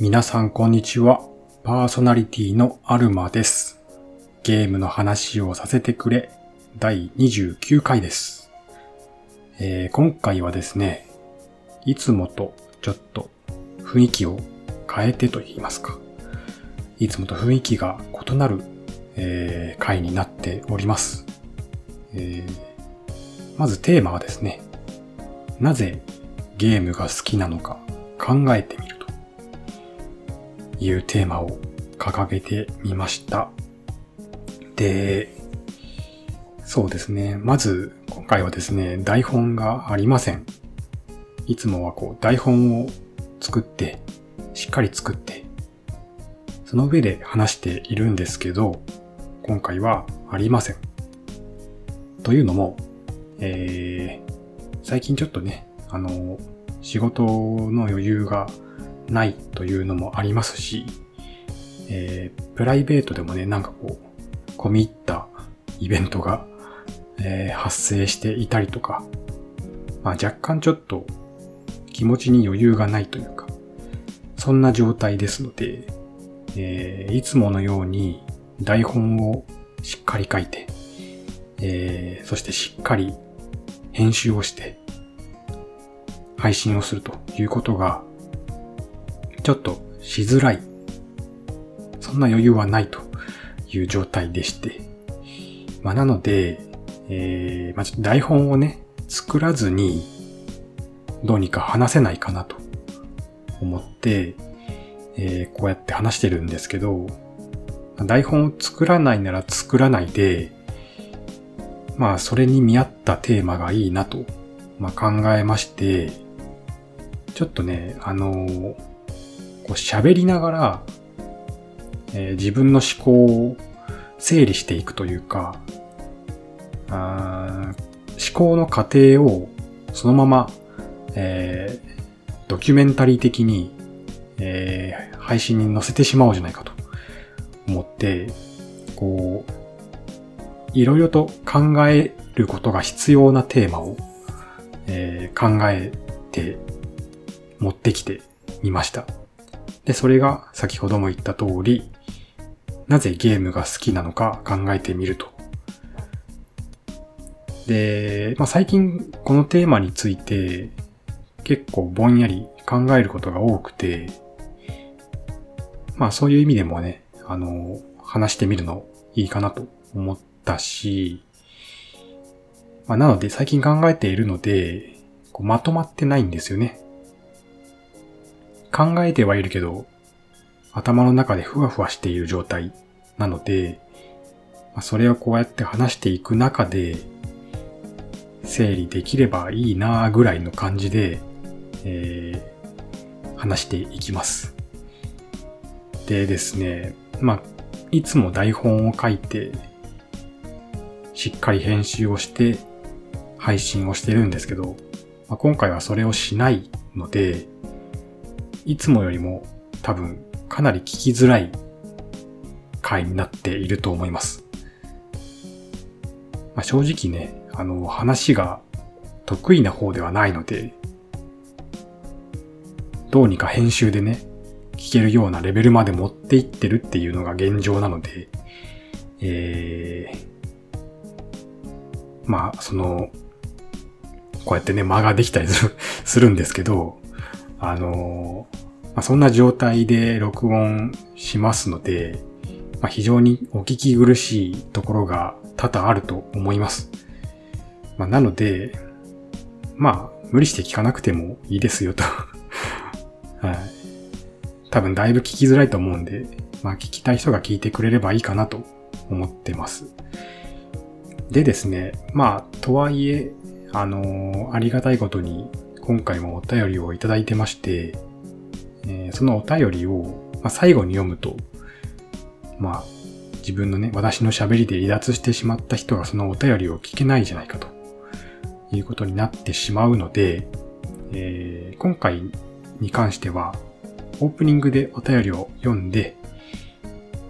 皆さんこんにちは。パーソナリティのアルマです。ゲームの話をさせてくれ第29回です。えー今回はですね、いつもとちょっと雰囲気を変えてと言いますか。いつもと雰囲気が異なる、えー回になっております。えーまずテーマはですね、なぜゲームが好きなのか考えてみるというテーマを掲げてみました。で、そうですね。まず、今回はですね、台本がありません。いつもはこう、台本を作って、しっかり作って、その上で話しているんですけど、今回はありません。というのも、えー、最近ちょっとね、あの、仕事の余裕がないというのもありますし、えープライベートでもね、なんかこう、込み入ったイベントが、えー発生していたりとか、まあ若干ちょっと気持ちに余裕がないというか、そんな状態ですので、えーいつものように台本をしっかり書いて、えーそしてしっかり編集をして、配信をするということが、ちょっとしづらい。そんな余裕はないという状態でして。まあなので、えー、まあちょっと台本をね、作らずに、どうにか話せないかなと思って、えーこうやって話してるんですけど、台本を作らないなら作らないで、まあそれに見合ったテーマがいいなと、まあ、考えまして、ちょっとね、あのーこう喋りながら、えー自分の思考を整理していくというか、あ思考の過程をそのまま、えードキュメンタリー的に、えー配信に載せてしまおうじゃないかと思って、こう、いろいろと考えることが必要なテーマを、えー考えて持ってきてみました。で、それが先ほども言った通り、なぜゲームが好きなのか考えてみると。で、まあ、最近このテーマについて結構ぼんやり考えることが多くて、まあそういう意味でもね、あの、話してみるのいいかなと思ったし、まあなので最近考えているので、こうまとまってないんですよね。考えてはいるけど、頭の中でふわふわしている状態なので、まあ、それをこうやって話していく中で、整理できればいいなぐらいの感じで、えー話していきます。でですね、まあ、いつも台本を書いて、しっかり編集をして、配信をしてるんですけど、まあ、今回はそれをしないので、いつもよりも多分かなり聞きづらい回になっていると思います。まあ、正直ね、あの、話が得意な方ではないので、どうにか編集でね、聞けるようなレベルまで持っていってるっていうのが現状なので、えー、まあ、その、こうやってね、間ができたりする んですけど、あの、まあ、そんな状態で録音しますので、まあ、非常にお聞き苦しいところが多々あると思います。まあ、なので、まあ、無理して聞かなくてもいいですよと。はい。多分だいぶ聞きづらいと思うんで、まあ聞きたい人が聞いてくれればいいかなと思ってます。でですね、まあ、とはいえ、あのありがたいことに、今回もお便りをいただいてまして、えーそのお便りを、まあ、最後に読むと、まあ、自分のね、私の喋りで離脱してしまった人がそのお便りを聞けないじゃないかと、いうことになってしまうので、えー今回に関しては、オープニングでお便りを読んで、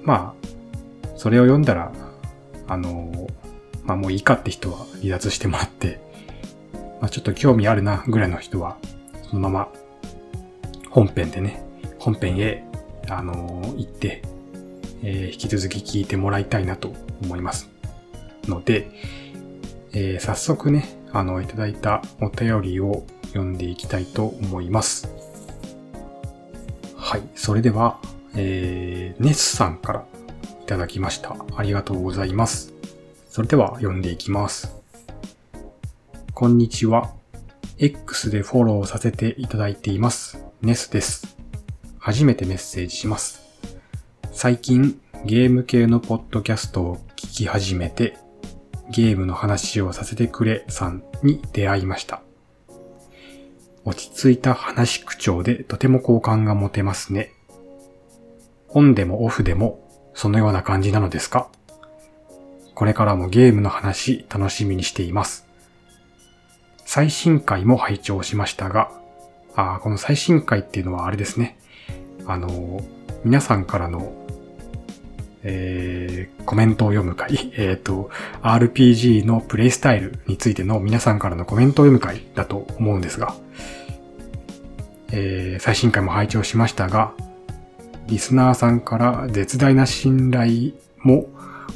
まあ、それを読んだら、あの、まあもういいかって人は離脱してもらって、まあ、ちょっと興味あるなぐらいの人は、そのまま本編でね、本編へ、あのー、行って、えー、引き続き聞いてもらいたいなと思います。ので、えー、早速ね、あの、いただいたお便りを読んでいきたいと思います。はい。それでは、えー、ネスさんからいただきました。ありがとうございます。それでは読んでいきます。こんにちは。X でフォローさせていただいています。ネスです。初めてメッセージします。最近、ゲーム系のポッドキャストを聞き始めて、ゲームの話をさせてくれさんに出会いました。落ち着いた話口調でとても好感が持てますね。オンでもオフでもそのような感じなのですか？これからもゲームの話楽しみにしています。最新回も拝聴しましたが、あこの最新回っていうのはあれですね。あの、皆さんからのえー、コメントを読む会、えっ、ー、と、RPG のプレイスタイルについての皆さんからのコメントを読む会だと思うんですが、えー、最新回も拝聴しましたが、リスナーさんから絶大な信頼も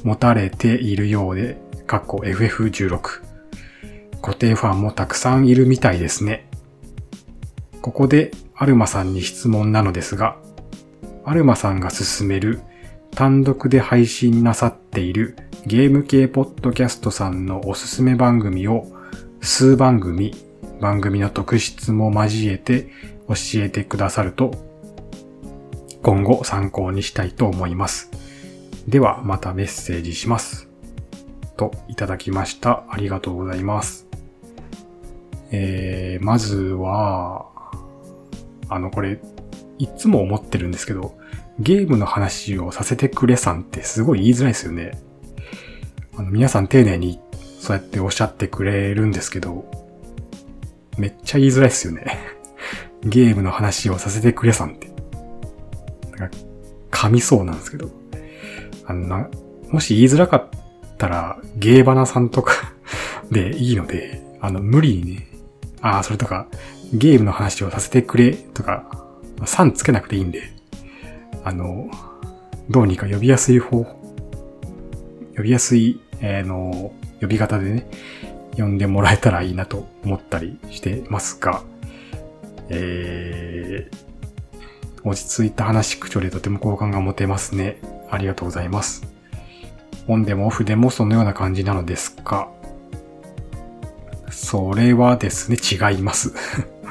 持たれているようで、かっこ FF16。固定ファンもたくさんいるみたいですね。ここでアルマさんに質問なのですが、アルマさんが進める単独で配信なさっているゲーム系ポッドキャストさんのおすすめ番組を数番組、番組の特質も交えて教えてくださると今後参考にしたいと思います。ではまたメッセージします。といただきました。ありがとうございます。えー、まずは、あのこれ、いつも思ってるんですけど、ゲームの話をさせてくれさんってすごい言いづらいですよね。あの皆さん丁寧にそうやっておっしゃってくれるんですけど、めっちゃ言いづらいですよね。ゲームの話をさせてくれさんって。なんか噛みそうなんですけど。あのな、もし言いづらかったら、ゲーバナさんとか でいいので、あの、無理にね、ああ、それとか、ゲームの話をさせてくれとか、さんつけなくていいんで、あの、どうにか呼びやすい方、呼びやすい、えー、の、呼び方でね、呼んでもらえたらいいなと思ったりしてますが、えー、落ち着いた話口調でとても好感が持てますね。ありがとうございます。オンでもオフでもそのような感じなのですか？それはですね、違います。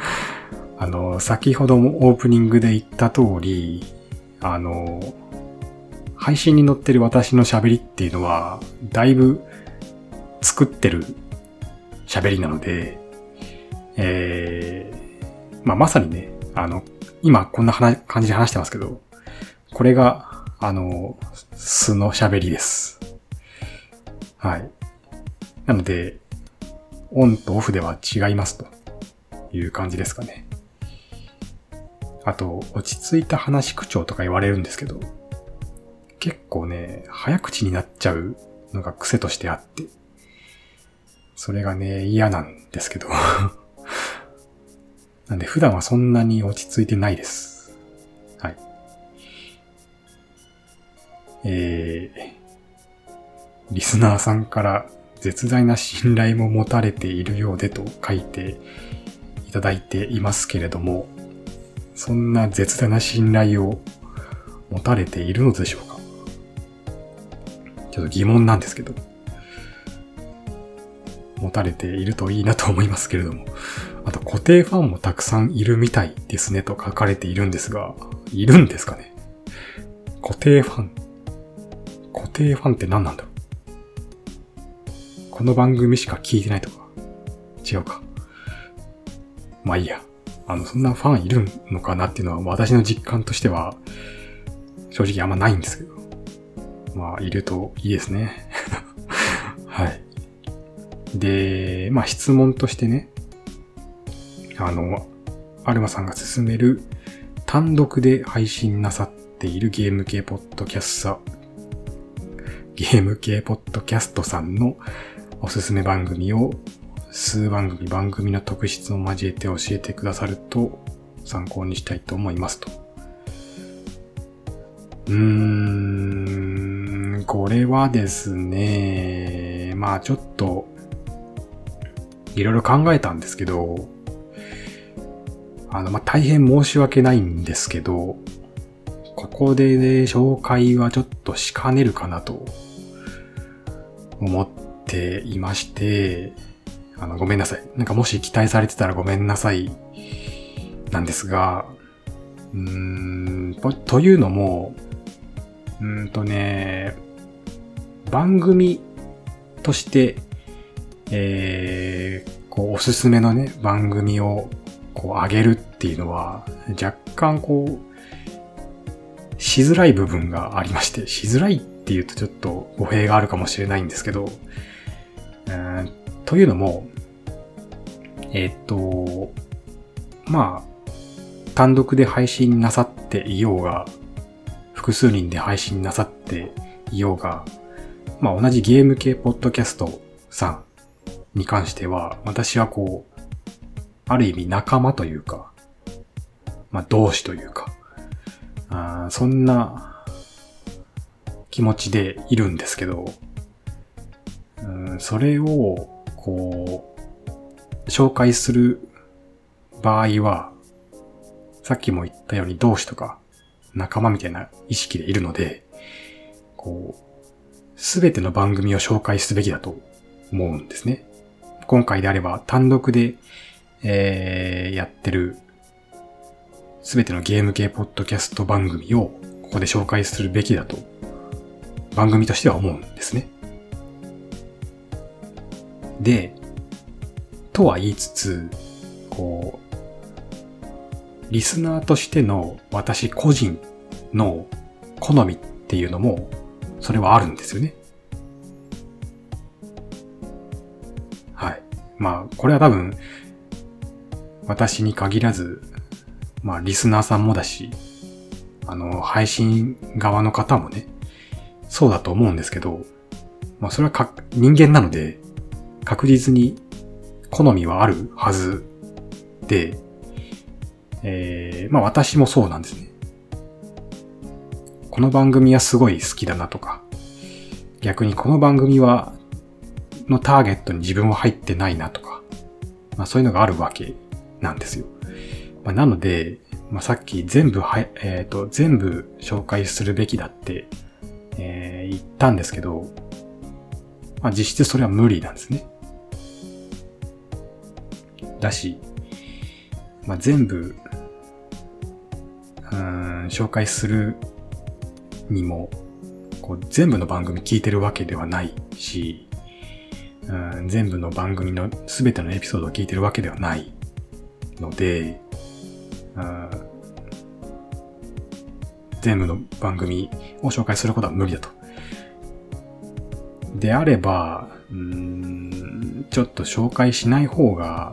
あの、先ほどもオープニングで言った通り、あの、配信に載ってる私の喋りっていうのは、だいぶ作ってる喋りなので、えー、まあ、まさにね、あの、今こんな感じで話してますけど、これが、あの、素の喋りです。はい。なので、オンとオフでは違いますという感じですかね。あと、落ち着いた話口調とか言われるんですけど、結構ね、早口になっちゃうのが癖としてあって、それがね、嫌なんですけど なんで普段はそんなに落ち着いてないです。はい。えー、リスナーさんから絶大な信頼も持たれているようでと書いていただいていますけれども、そんな絶大な信頼を持たれているのでしょうか？ちょっと疑問なんですけど。持たれているといいなと思いますけれども。あと固定ファンもたくさんいるみたいですねと書かれているんですが、いるんですかね？固定ファン。固定ファンって何なんだろこの番組しか聞いてないとか。違うか。まあいいや。あの、そんなファンいるのかなっていうのは私の実感としては正直あんまないんですけど。まあ、いるといいですね。はい。で、まあ質問としてね、あの、アルマさんが進める単独で配信なさっているゲーム系ポッドキャスト、ゲーム系ポッドキャストさんのおすすめ番組を数番組、番組の特質を交えて教えてくださると参考にしたいと思いますと。うーん、これはですね、まあちょっと、いろいろ考えたんですけど、あの、まあ大変申し訳ないんですけど、ここでね、紹介はちょっとしかねるかなと思っていまして、あの、ごめんなさい。なんかもし期待されてたらごめんなさい。なんですが、うーん、というのも、うんとね、番組として、えー、こう、おすすめのね、番組を、こう、上げるっていうのは、若干こう、しづらい部分がありまして、しづらいっていうとちょっと語弊があるかもしれないんですけど、というのも、えっ、と、まあ、単独で配信なさっていようが、複数人で配信なさっていようが、まあ同じゲーム系ポッドキャストさんに関しては、私はこう、ある意味仲間というか、まあ同志というか、あそんな気持ちでいるんですけど、うん、それを、こう、紹介する場合は、さっきも言ったように同志とか仲間みたいな意識でいるので、こう、すべての番組を紹介すべきだと思うんですね。今回であれば単独で、えー、やってるすべてのゲーム系ポッドキャスト番組をここで紹介するべきだと番組としては思うんですね。で、とは言いつつ、こう、リスナーとしての私個人の好みっていうのも、それはあるんですよね。はい。まあ、これは多分、私に限らず、まあ、リスナーさんもだし、あの、配信側の方もね、そうだと思うんですけど、まあ、それはか人間なので、確実に好みはあるはずで、えー、まあ私もそうなんですね。この番組はすごい好きだなとか、逆にこの番組は、のターゲットに自分は入ってないなとか、まあそういうのがあるわけなんですよ。まあ、なので、まあ、さっき全部は、えっ、ー、と、全部紹介するべきだって、えー、言ったんですけど、まあ実質それは無理なんですね。だし、まあ、全部うん紹介するにも、こう全部の番組聞いてるわけではないし、うん全部の番組の全てのエピソードを聞いてるわけではないので、うん全部の番組を紹介することは無理だと。であれば、うんちょっと紹介しない方が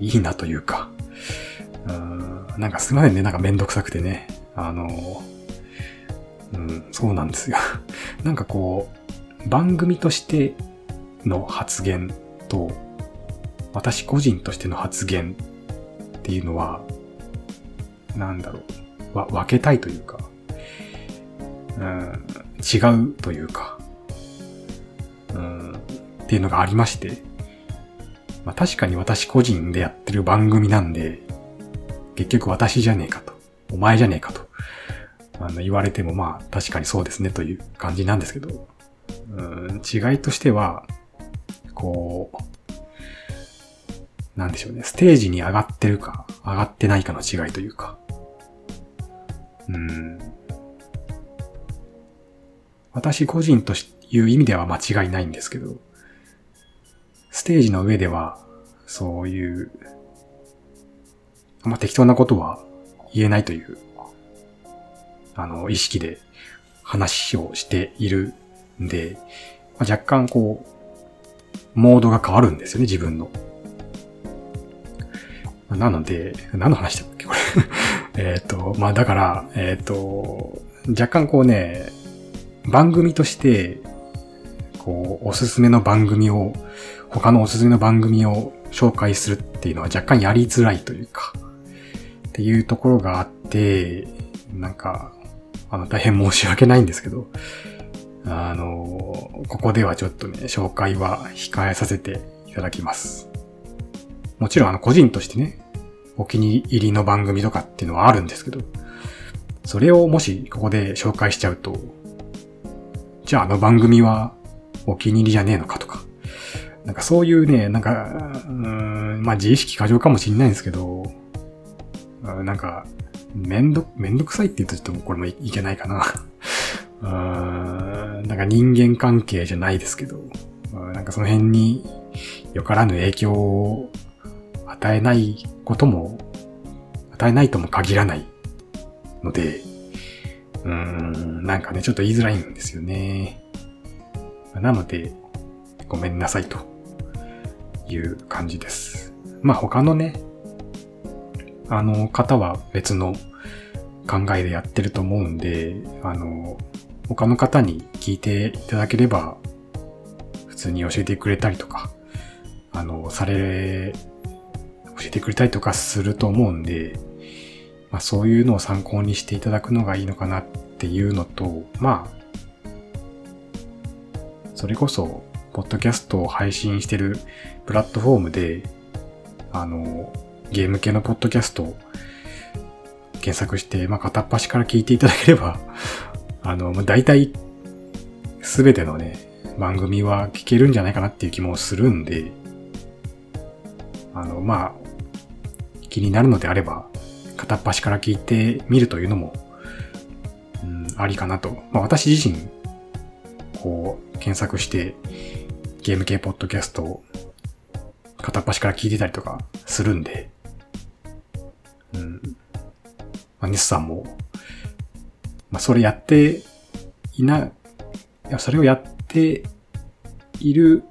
いいなというか、うんなんかすいませんね、なんかめんどくさくてね。あの、うん、そうなんですよ。なんかこう、番組としての発言と、私個人としての発言っていうのは、なんだろう、わ、分けたいというか、うん、違うというか、っていうのがありまして、まあ確かに私個人でやってる番組なんで、結局私じゃねえかと、お前じゃねえかと、あの言われてもまあ確かにそうですねという感じなんですけど、うん違いとしては、こう、なんでしょうね、ステージに上がってるか、上がってないかの違いというか、うん、私個人という意味では間違いないんですけど、ステージの上では、そういうまあ、適当なことは言えないという、あの、意識で話をしているんで、まあ、若干こう、モードが変わるんですよね、自分の。なので、何の話だっけ、これ えっと、まあだから、えっ、ー、と、若干こうね、番組として、こう、おすすめの番組を、他のおすすめの番組を紹介するっていうのは若干やりづらいというか、っていうところがあって、なんか、あの、大変申し訳ないんですけど、あの、ここではちょっとね、紹介は控えさせていただきます。もちろんあの、個人としてね、お気に入りの番組とかっていうのはあるんですけど、それをもしここで紹介しちゃうと、じゃああの番組はお気に入りじゃねえのかとか、なんかそういうね、なんか、うん、まあ自意識過剰かもしれないんですけど、なんか、めんど、めんどくさいって言うとちょっとこれもいけないかな。うん、なんか人間関係じゃないですけど、なんかその辺によからぬ影響を与えないことも、与えないとも限らないので、うーん、なんかね、ちょっと言いづらいんですよね。なので、ごめんなさいという感じです。まあ他のね、あの方は別の考えでやってると思うんで、あの、他の方に聞いていただければ、普通に教えてくれたりとか、あの、され、教えてくれたりとかすると思うんで、まあそういうのを参考にしていただくのがいいのかなっていうのと、まあ、それこそ、ポッドキャストを配信してるプラットフォームで、あの、ゲーム系のポッドキャストを検索して、まあ片っ端から聞いていただければ、あの、まあ大体、すべてのね、番組は聞けるんじゃないかなっていう気もするんで、あの、まあ、気になるのであれば、片っ端から聞いてみるというのも、うん、ありかなと。まあ私自身、こう、検索して、ゲーム系ポッドキャストを片っ端から聞いてたりとかするんで、うん。まあ、ニスさんも、まあ、それやっていな、いや、それをやっている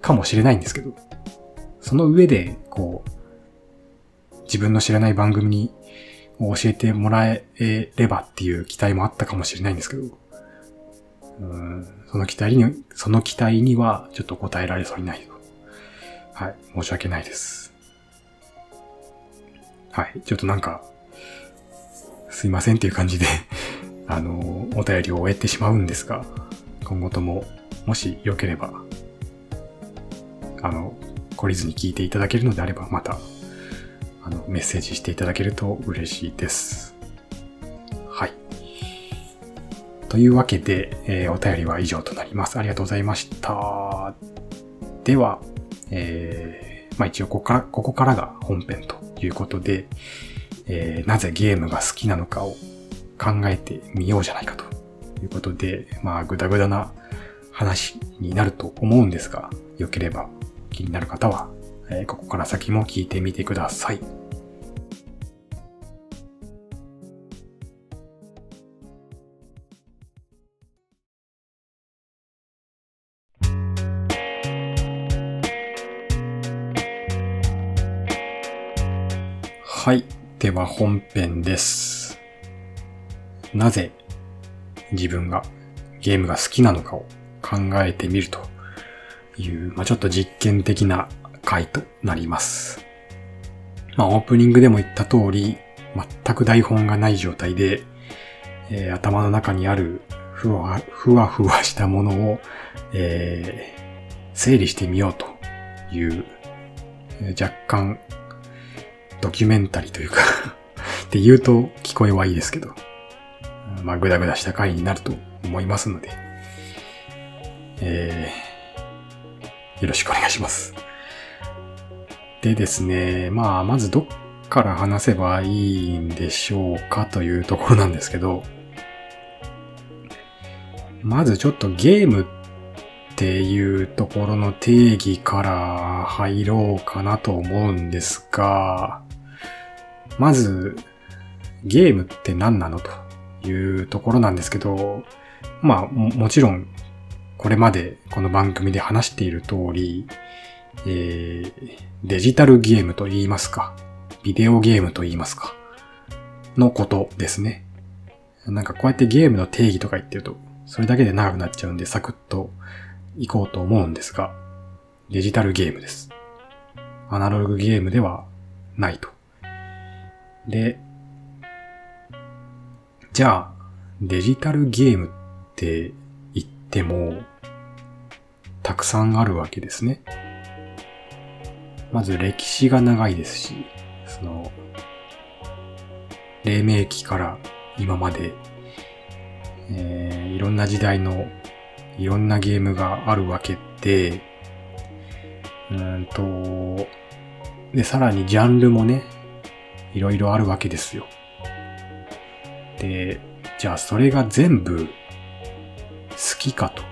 かもしれないんですけど、その上で、こう、自分の知らない番組に教えてもらえればっていう期待もあったかもしれないんですけど、うんその期待に、その期待にはちょっと答えられそうにない。はい。申し訳ないです。はい。ちょっとなんか、すいませんっていう感じで あの、お便りを終えてしまうんですが、今後とも、もしよければ、あの、懲りずに聞いていただけるのであれば、また、あの、メッセージしていただけると嬉しいです。というわけで、えー、お便りは以上となります。ありがとうございました。では、えー、まあ一応ここから、ここからが本編ということで、えー、なぜゲームが好きなのかを考えてみようじゃないかということで、まあ、ぐだぐだな話になると思うんですが、良ければ気になる方は、えー、ここから先も聞いてみてください。はい。では本編です。なぜ自分がゲームが好きなのかを考えてみるという、まあ、ちょっと実験的な回となります。まあ、オープニングでも言った通り、全く台本がない状態で、えー、頭の中にあるふわふわふわしたものを、えー、整理してみようという、若干ドキュメンタリーというか って言うと聞こえはいいですけど、まあ、ぐだぐだした回になると思いますので、えー、よろしくお願いします。でですね、まあ、まずどっから話せばいいんでしょうかというところなんですけど、まずちょっとゲームっていうところの定義から入ろうかなと思うんですが、まず、ゲームって何なのというところなんですけど、まあも、ちろん、これまでこの番組で話している通り、えー、デジタルゲームと言いますか、ビデオゲームと言いますか、のことですね。なんかこうやってゲームの定義とか言ってると、それだけで長くなっちゃうんで、サクッと行こうと思うんですが、デジタルゲームです。アナログゲームではないと。で、じゃあ、デジタルゲームって言っても、たくさんあるわけですね。まず歴史が長いですし、その、黎明期から今まで、えー、いろんな時代のいろんなゲームがあるわけで、うんと、で、さらにジャンルもね、いろいろあるわけですよ。で、じゃあそれが全部好きかと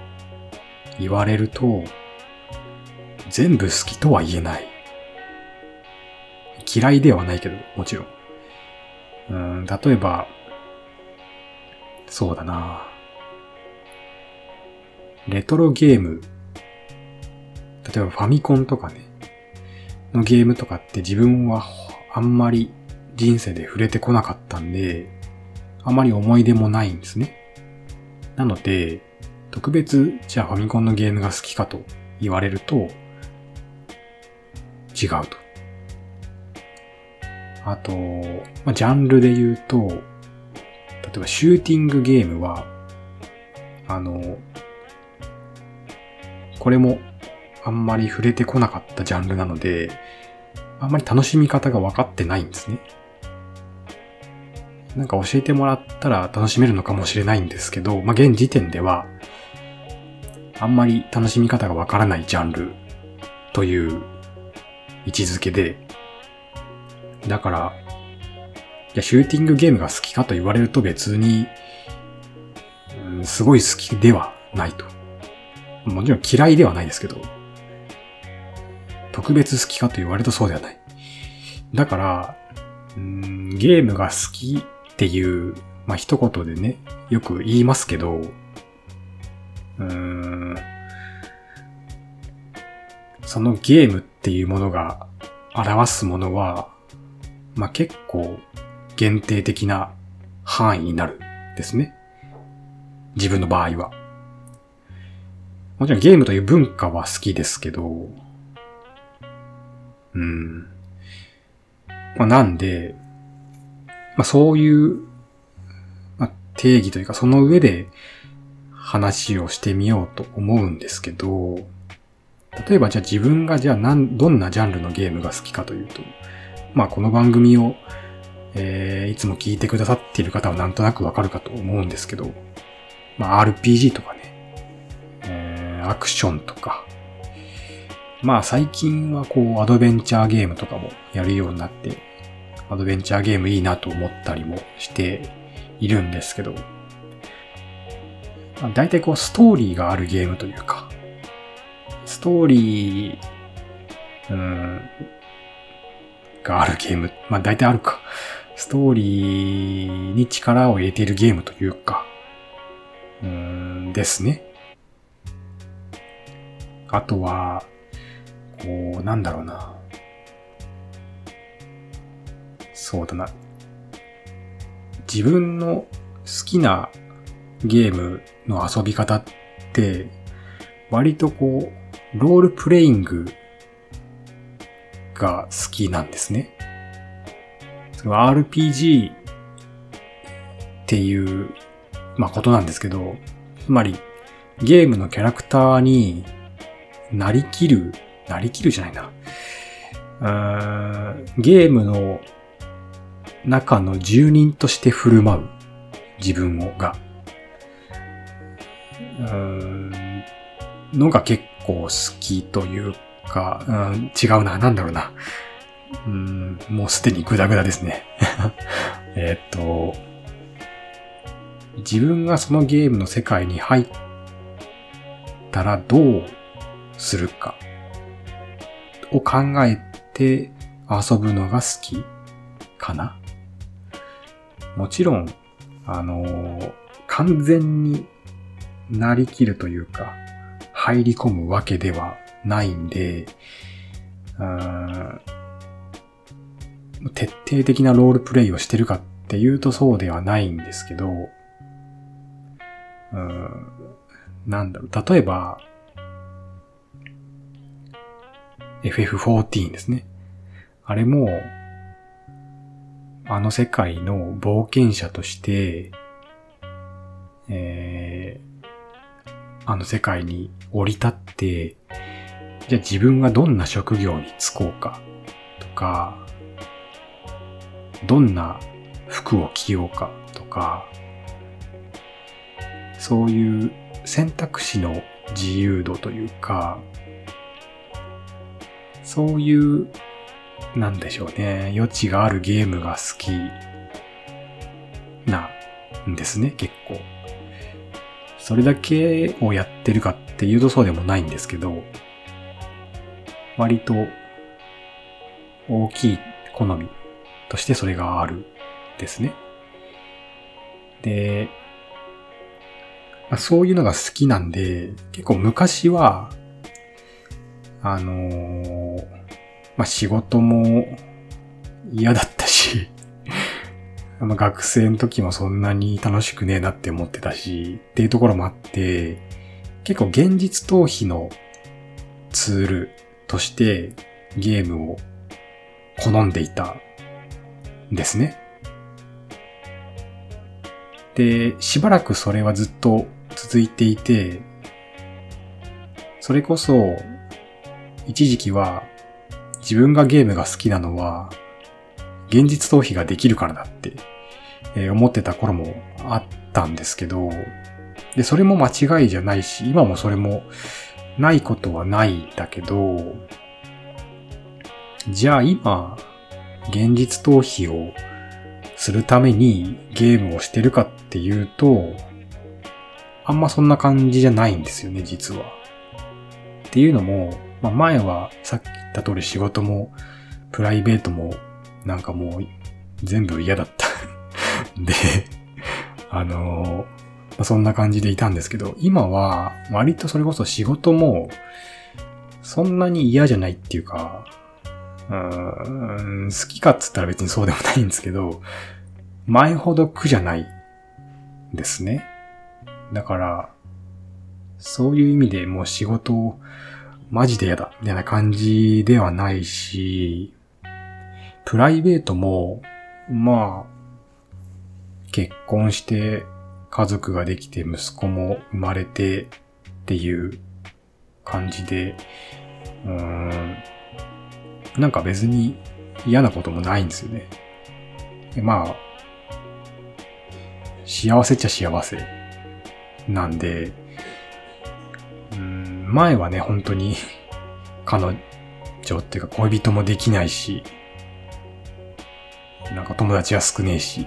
言われると、全部好きとは言えない。嫌いではないけど、もちろん。うん、例えば、そうだなレトロゲーム、例えばファミコンとかね、のゲームとかって自分はあんまり人生で触れてこなかったんで、あまり思い出もないんですね。なので、特別、じゃあファミコンのゲームが好きかと言われると、違うと。あと、ま、ジャンルで言うと、例えばシューティングゲームは、あの、これもあんまり触れてこなかったジャンルなので、あんまり楽しみ方が分かってないんですね。なんか教えてもらったら楽しめるのかもしれないんですけど、まあ、現時点では、あんまり楽しみ方がわからないジャンルという位置づけで、だから、いや、シューティングゲームが好きかと言われると別に、うん、すごい好きではないと。もちろん嫌いではないですけど、特別好きかと言われるとそうではない。だから、うん、ゲームが好きっていう、まあ、一言でね、よく言いますけど、うーん、そのゲームっていうものが表すものは、まあ、結構限定的な範囲になるですね。自分の場合は。もちろんゲームという文化は好きですけど、うん。まあ、なんで、まあ、そういう、まあ、定義というか、その上で話をしてみようと思うんですけど、例えばじゃあ自分がじゃあ、どんなジャンルのゲームが好きかというと、まあこの番組を、えー、いつも聞いてくださっている方はなんとなくわかるかと思うんですけど、まあ RPG とかね、えー、アクションとか、まあ最近はこうアドベンチャーゲームとかもやるようになって、アドベンチャーゲームいいなと思ったりもしているんですけど、大体こうストーリーがあるゲームというか、ストーリー、うん、があるゲーム、まあ大体あるか。ストーリーに力を入れているゲームというか、うん、ですね。あとは、こう、なんだろうな。そうだな。自分の好きなゲームの遊び方って、割とこう、ロールプレイングが好きなんですね。RPG っていう、まあ、ことなんですけど、つまり、ゲームのキャラクターになりきる、なりきるじゃないな。ゲームの中の住人として振る舞う自分をが、うんのが結構好きというか、うん、違うな、なんだろうな。うん、もうすでにグダグダですね。えっと、自分がそのゲームの世界に入ったらどうするかを考えて遊ぶのが好きかな。もちろん、あの完全になりきるというか、入り込むわけではないんで、徹底的なロールプレイをしてるかっていうとそうではないんですけど、うんなんだろう、例えば、FF14 ですね。あれも、あの世界の冒険者として、えー、あの世界に降り立って、じゃあ自分はどんな職業に就こうかとか、どんな服を着ようかとか、そういう選択肢の自由度というか、そういう、なんでしょうね、余地があるゲームが好きなんですね、結構。それだけをやってるかっていうとそうでもないんですけど、割と大きい好みとしてそれがあるですね。で、まあ、そういうのが好きなんで、結構昔は、あのー、まあ、仕事も嫌だったし まあ、学生の時もそんなに楽しくねえなって思ってたし、っていうところもあって、結構現実逃避のツールとしてゲームを好んでいたんですね。で、しばらくそれはずっと続いていて、それこそ、一時期は自分がゲームが好きなのは、現実逃避ができるからだって、え思ってた頃もあったんですけど、で、それも間違いじゃないし、今もそれもないことはないんだけど、じゃあ今、現実逃避をするためにゲームをしてるかっていうと、あんまそんな感じじゃないんですよね、実は。っていうのも、まあ、前はさっき言った通り仕事もプライベートもなんかもう全部嫌だったで、あのまあ、そんな感じでいたんですけど、今は割とそれこそ仕事もそんなに嫌じゃないっていうか、うーん好きかっつったら別にそうでもないんですけど、前ほど苦じゃないですね。だから、そういう意味でもう仕事をマジで嫌だ、みたいな感じではないし、プライベートも、まあ、結婚して家族ができて息子も生まれてっていう感じで、うーん、なんか別に嫌なこともないんですよね。まあ、幸せっちゃ幸せなんで、前はね、本当に彼女っていうか恋人もできないし、なんか友達は少ねえし、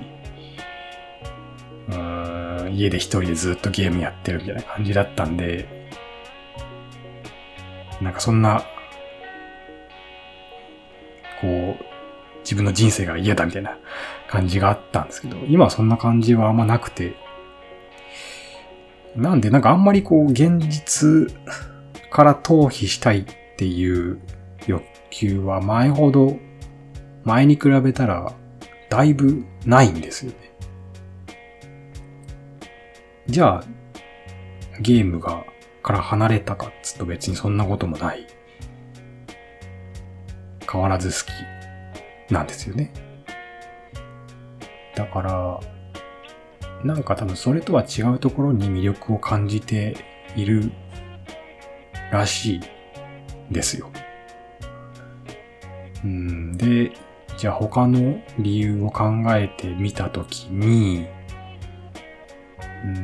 うん、家で一人でずっとゲームやってるみたいな感じだったんで、なんかそんな、こう、自分の人生が嫌だみたいな感じがあったんですけど、今はそんな感じはあんまなくて、なんでなんかあんまりこう現実から逃避したいっていう欲求は前ほど、前に比べたらだいぶないんですよね。じゃあ、ゲームが、から離れたかっつうと別にそんなこともない。変わらず好きなんですよね。だから、なんか多分それとは違うところに魅力を感じているらしいですよ。うん、で、じゃあ他の理由を考えてみたときに、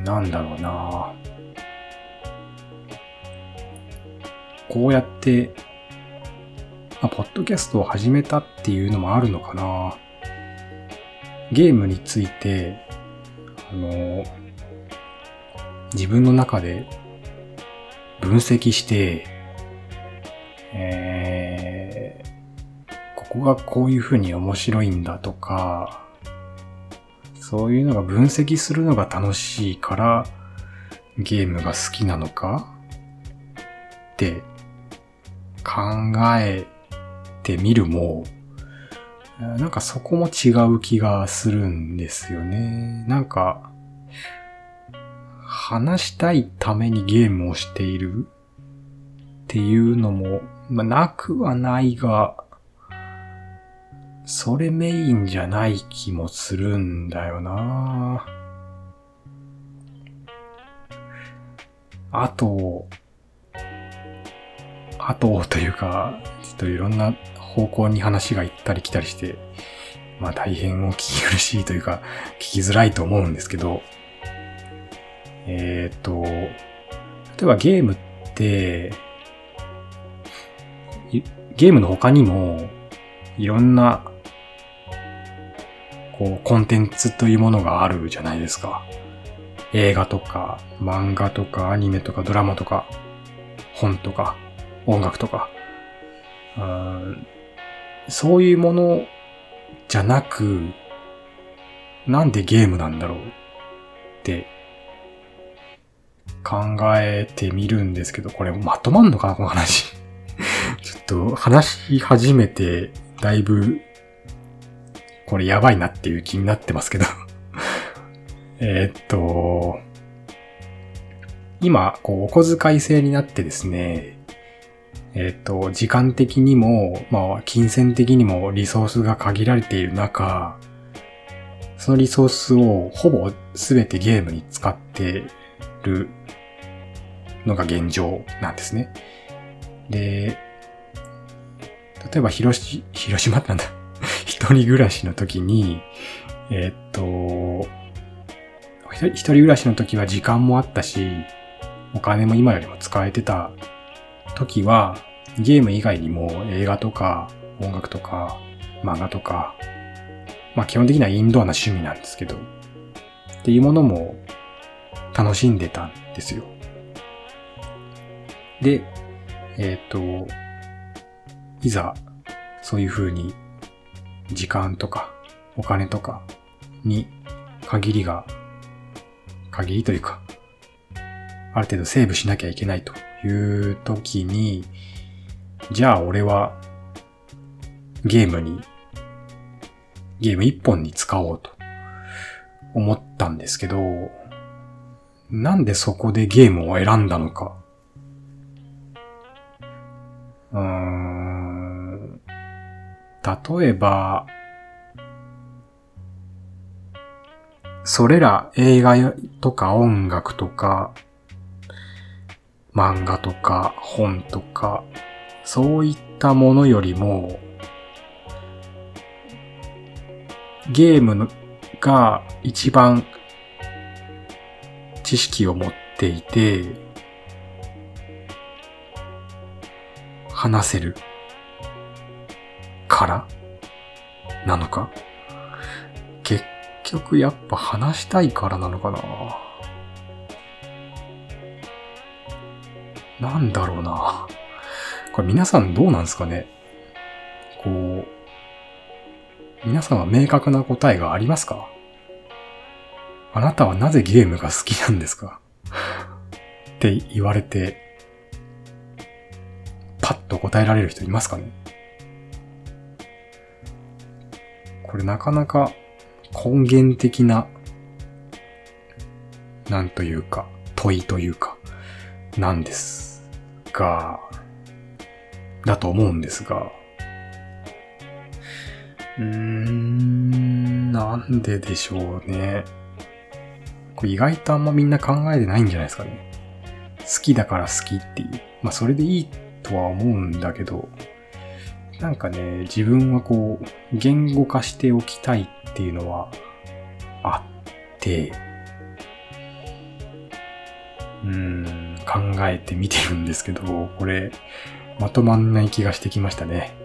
なんだろうな。こうやって、あ、ポッドキャストを始めたっていうのもあるのかな。ゲームについてあの、自分の中で分析して、えー、ここがこういう風に面白いんだとか、そういうのが分析するのが楽しいからゲームが好きなのかって考えてみるも、なんかそこも違う気がするんですよね。なんか、話したいためにゲームをしているっていうのもまあ、なくはないが、それメインじゃない気もするんだよなあと、あとというか、ちょっといろんな方向に話が行ったり来たりして、まあ大変お聞き苦しいというか、聞きづらいと思うんですけど、えっ、ー、と、例えばゲームって、ゲームの他にも、いろんなこう、コンテンツというものがあるじゃないですか。映画とか、漫画とか、アニメとか、ドラマとか、本とか、音楽とか。そういうものじゃなく、なんでゲームなんだろうって考えてみるんですけど、これまとまんのかなこの話。ちょっと話し始めてだいぶこれやばいなっていう気になってますけど えっと、今、こう、お小遣い制になってですね、えっと、時間的にも、まあ、金銭的にもリソースが限られている中、そのリソースをほぼ全てゲームに使ってるのが現状なんですね。で、例えば広し、広島なんだ？一人暮らしの時に、えー、っと、一人暮らしの時は時間もあったし、お金も今よりも使えてた時は、ゲーム以外にも映画とか音楽とか漫画とか、まあ基本的にはインドアな趣味なんですけど、っていうものも楽しんでたんですよ。で、えっ、と、いざ、そういう風に時間とかお金とかに限りが、限りというか、ある程度セーブしなきゃいけないという時に、じゃあ俺はゲームに、ゲーム一本に使おうと思ったんですけど、なんでそこでゲームを選んだのか。うーん。例えば、それら映画とか音楽とか、漫画とか本とか、そういったものよりも、ゲームが一番知識を持っていて、話せるからなのか？結局やっぱ話したいからなのかな？なんだろうな。これ皆さんどうなんですかね。こう、皆さんは明確な答えがありますか？あなたはなぜゲームが好きなんですか？って言われて、パッと答えられる人いますかね？これなかなか根源的な、なんというか、問いというか、なんです。が、だと思うんですが、うーん、なんででしょうね。これ意外とあんまみんな考えてないんじゃないですかね。好きだから好きっていう。まあそれでいいとは思うんだけど、なんかね、自分はこう、言語化しておきたいっていうのはあって、うーん、考えてみてるんですけど、これ、まとまんない気がしてきましたね。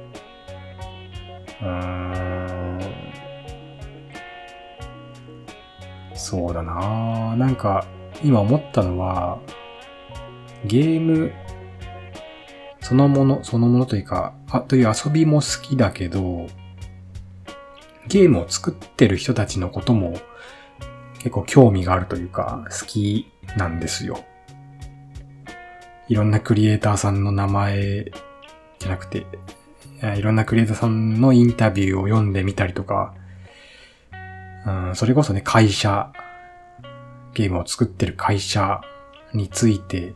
うーん。そうだななんか、今思ったのは、ゲームそのもの、そのものというか、あ、という遊びも好きだけど、ゲームを作ってる人たちのことも結構興味があるというか、好きなんですよ。いろんなクリエイターさんの名前じゃなくて、いろんなクリエイターさんのインタビューを読んでみたりとか、うん、それこそね、会社、ゲームを作ってる会社について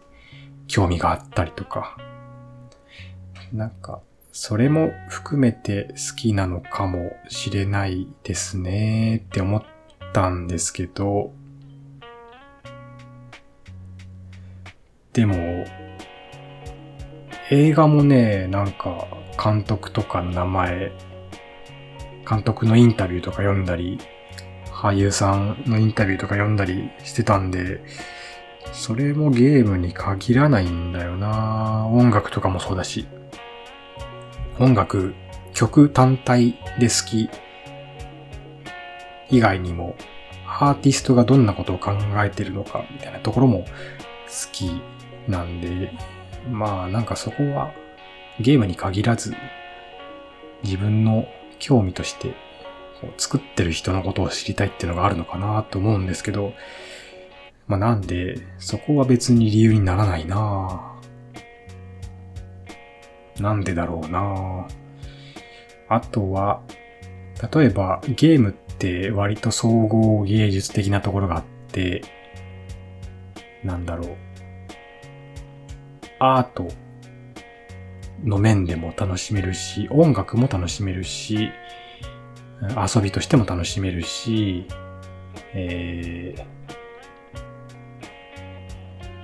興味があったりとか、なんか、それも含めて好きなのかもしれないですねって思ったんですけど、でも、映画もね、なんか監督とかの名前、監督のインタビューとか読んだり、俳優さんのインタビューとか読んだりしてたんで、それもゲームに限らないんだよな。音楽とかもそうだし。音楽、曲単体で好き。以外にも、アーティストがどんなことを考えてるのかみたいなところも好きなんで、まあなんかそこはゲームに限らず自分の興味として作ってる人のことを知りたいっていうのがあるのかなと思うんですけど、まあなんでそこは別に理由にならないななんでだろうなあとは、例えばゲームって割と総合芸術的なところがあって、なんだろう。アートの面でも楽しめるし、音楽も楽しめるし、遊びとしても楽しめるし、えー、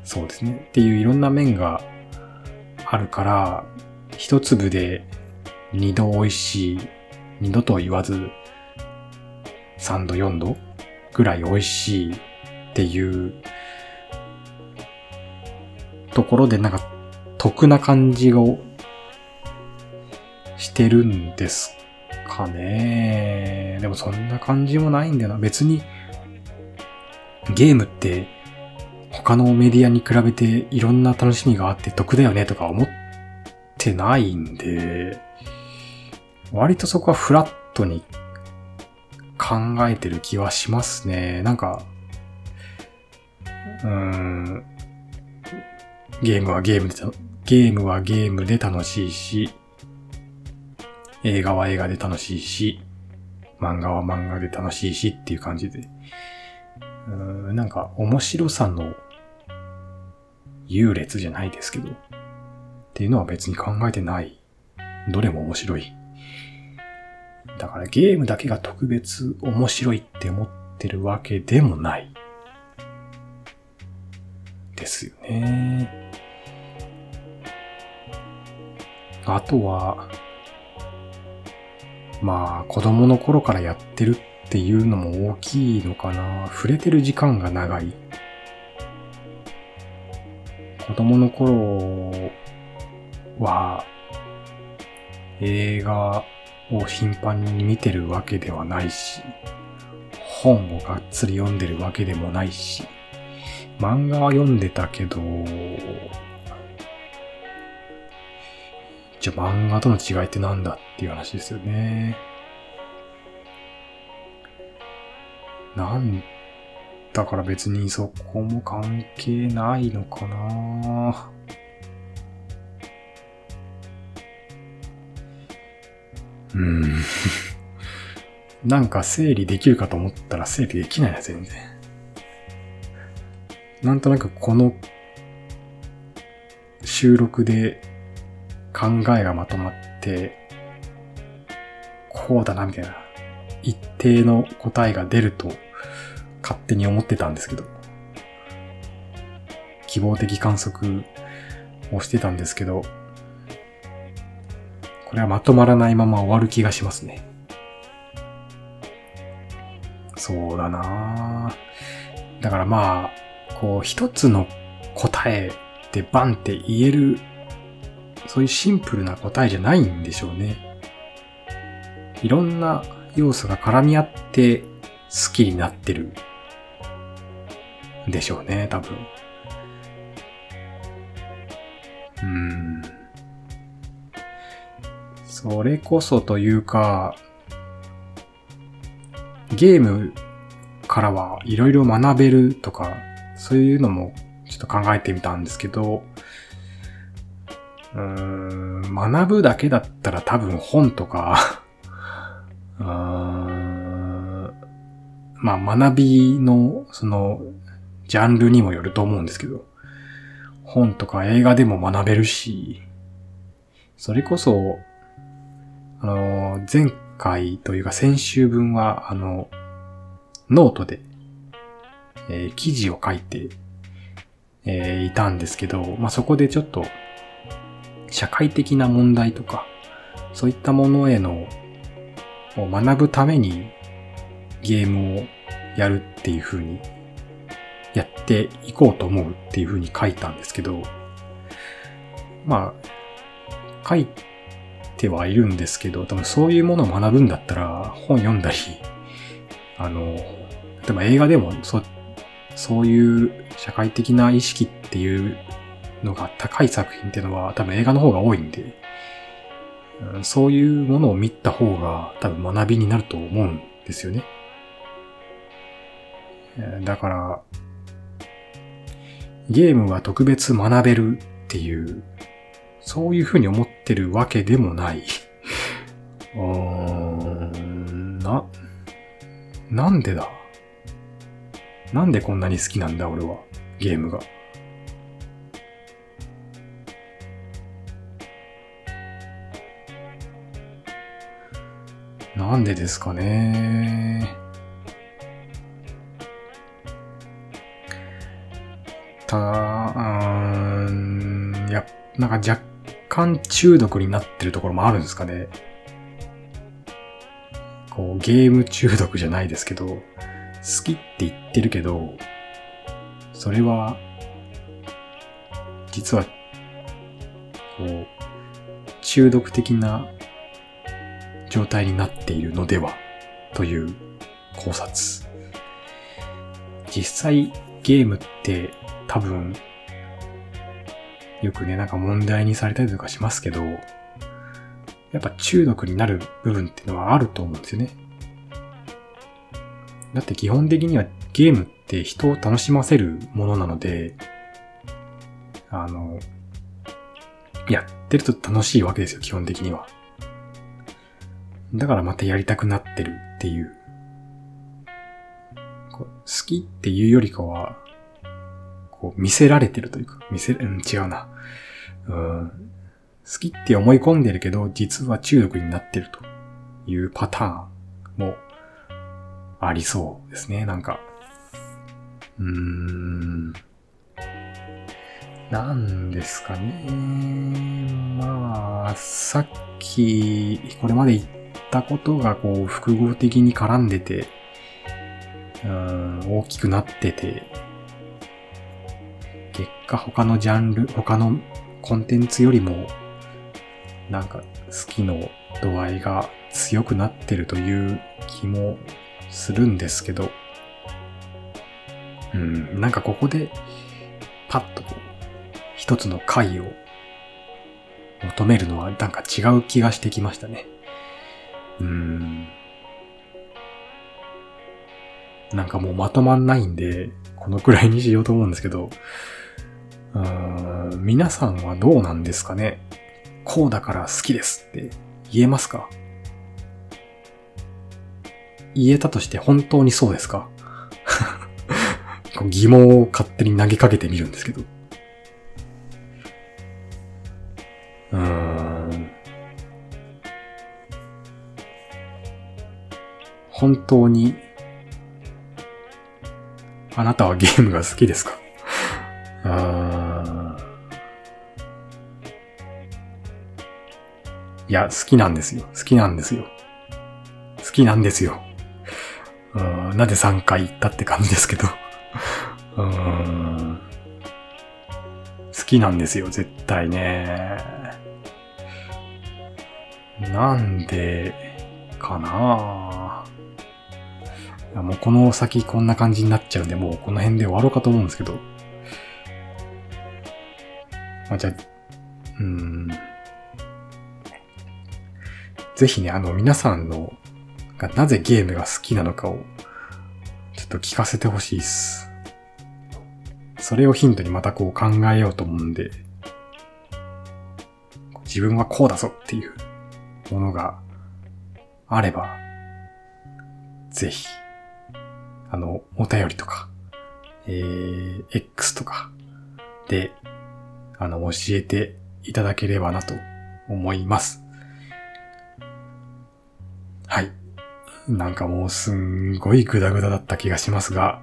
そうですね。っていういろんな面があるから、一粒で二度美味しい、二度と言わず、三度四度ぐらい美味しいっていうところでなんか得な感じをしてるんですかね。でもそんな感じもないんだよな。別にゲームって他のメディアに比べていろんな楽しみがあって得だよねとか思ってないんで、割とそこはフラットに考えてる気はしますね。なんか、うーん、ゲームはゲームで、ゲームはゲームで楽しいし、映画は映画で楽しいし、漫画は漫画で楽しいしっていう感じで。うんなんか面白さの優劣じゃないですけど、っていうのは別に考えてない。どれも面白い。だからゲームだけが特別面白いって思ってるわけでもない。ですよね。あとは、まあ子供の頃からやってるっていうのも大きいのかな。触れてる時間が長い。子供の頃は映画を頻繁に見てるわけではないし、本をがっつり読んでるわけでもないし、漫画は読んでたけど、じゃあ漫画との違いってなんだっていう話ですよね。なんだから別にそこも関係ないのかなうん。なんか整理できるかと思ったら整理できないな、全然。なんとなくこの収録で考えがまとまって、こうだな、みたいな、一定の答えが出ると、勝手に思ってたんですけど、希望的観測をしてたんですけど、これはまとまらないまま終わる気がしますね。そうだなだからまあ、こう一つの答えでバンって言えるそういうシンプルな答えじゃないんでしょうね。いろんな要素が絡み合って好きになってるでしょうね、多分。うん。それこそというか、ゲームからはいろいろ学べるとか、そういうのもちょっと考えてみたんですけど、うーん、学ぶだけだったら多分本とか、まあ学びの、その、ジャンルにもよると思うんですけど、本とか映画でも学べるし、それこそ、あの、前回というか先週分は、あの、ノートで、えー、記事を書いて、えー、いたんですけど、まあ、そこでちょっと、社会的な問題とか、そういったものへの、を学ぶためにゲームをやるっていう風にやっていこうと思うっていう風に書いたんですけど、まあ、書いてはいるんですけど、多分そういうものを学ぶんだったら本読んだり、あの、例えば映画でもそそういう社会的な意識っていうのが高い作品っていうのは多分映画の方が多いんで、そういうものを見た方が多分学びになると思うんですよね。だから、ゲームは特別学べるっていう、そういうふうに思ってるわけでもない。うーん、な、なんでだ？なんでこんなに好きなんだ俺は、ゲームが。なんでですかね。た、うーん、や、なんか若干中毒になってるところもあるんですかね。こう、ゲーム中毒じゃないですけど、好きって言ってるけど、それは、実は、こう、中毒的な状態になっているのでは、という考察。実際ゲームって多分、よくね、なんか問題にされたりとかしますけど、やっぱ中毒になる部分っていうのはあると思うんですよね。だって基本的にはゲームって人を楽しませるものなので、あの、やってると楽しいわけですよ、基本的には。だからまたやりたくなってるっていう。好きっていうよりかは、こう見せられてるというか、見せ、うん、違うな。うん、好きって思い込んでるけど、実は中毒になってるというパターンもありそうですね、なんか。うーん。なんですかね。まあ、さっき、これまで言っったことがこう複合的に絡んでて、うん、大きくなってて、結果他のジャンル、他のコンテンツよりも、なんか好きの度合いが強くなってるという気もするんですけど、うん、なんかここでパッとこう、一つの回を求めるのはなんか違う気がしてきましたね。なんかもうまとまんないんで、このくらいにしようと思うんですけど、皆さんはどうなんですかね？こうだから好きですって言えますか？言えたとして本当にそうですか？疑問を勝手に投げかけてみるんですけど。うん。本当に、あなたはゲームが好きですか？あいや、好きなんですよ。好きなんですよ。好きなんですよ。なぜ3回言ったって感じですけど 好きなんですよ、絶対ね。なんで、かな？いやもうこの先こんな感じになっちゃうんで、もうこの辺で終わろうかと思うんですけど。まあ、じゃあ、うん。ぜひね、あの、皆さんの、がなぜゲームが好きなのかを、ちょっと聞かせてほしいっす。それをヒントにまたこう考えようと思うんで、自分はこうだぞっていうものがあれば、ぜひ、あの、お便りとか、えー、X とかであの、教えていただければなと思います。はい。なんかもうすんごいグダグダだった気がしますが、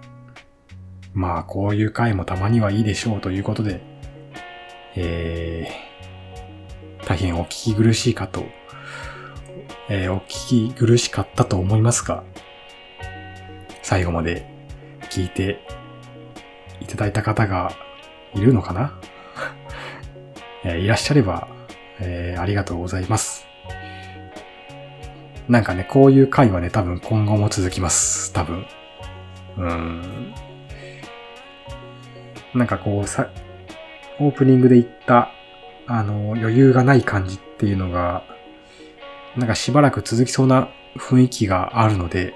まあこういう回もたまにはいいでしょうということで、えー、大変お聞き苦しいかと、えー、お聞き苦しかったと思いますが、最後まで聞いていただいた方がいるのかな？えいらっしゃれば、えー、ありがとうございます。なんかね、こういう回はね、多分今後も続きます。多分。うん。なんかこうさ、オープニングで言った、あの、余裕がない感じっていうのが、なんかしばらく続きそうな雰囲気があるので、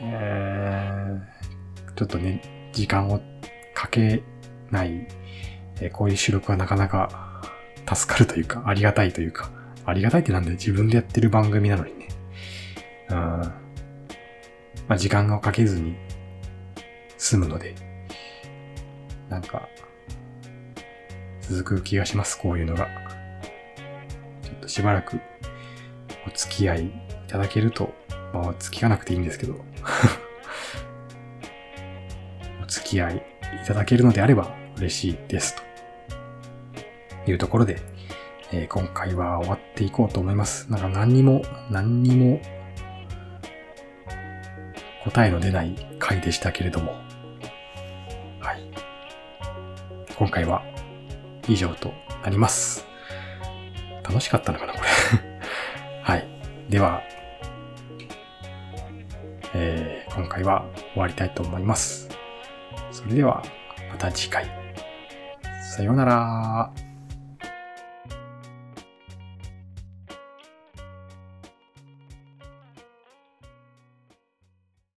えー、ちょっとね、時間をかけない、えー、こういう収録はなかなか助かるというか、ありがたいというか、ありがたいってなんで自分でやってる番組なのにね。うん。まあ、時間をかけずに済むので、なんか、続く気がします、こういうのが。ちょっとしばらくお付き合いいただけると、まあ、付き合わなくていいんですけど、お付き合いいただけるのであれば嬉しいです、というところで、えー、今回は終わっていこうと思います。なんか何にも、何にも答えの出ない回でしたけれども、はい。今回は以上となります。楽しかったのかな、これ はい。では、えー、今回は終わりたいと思います。それでは、また次回。さようなら。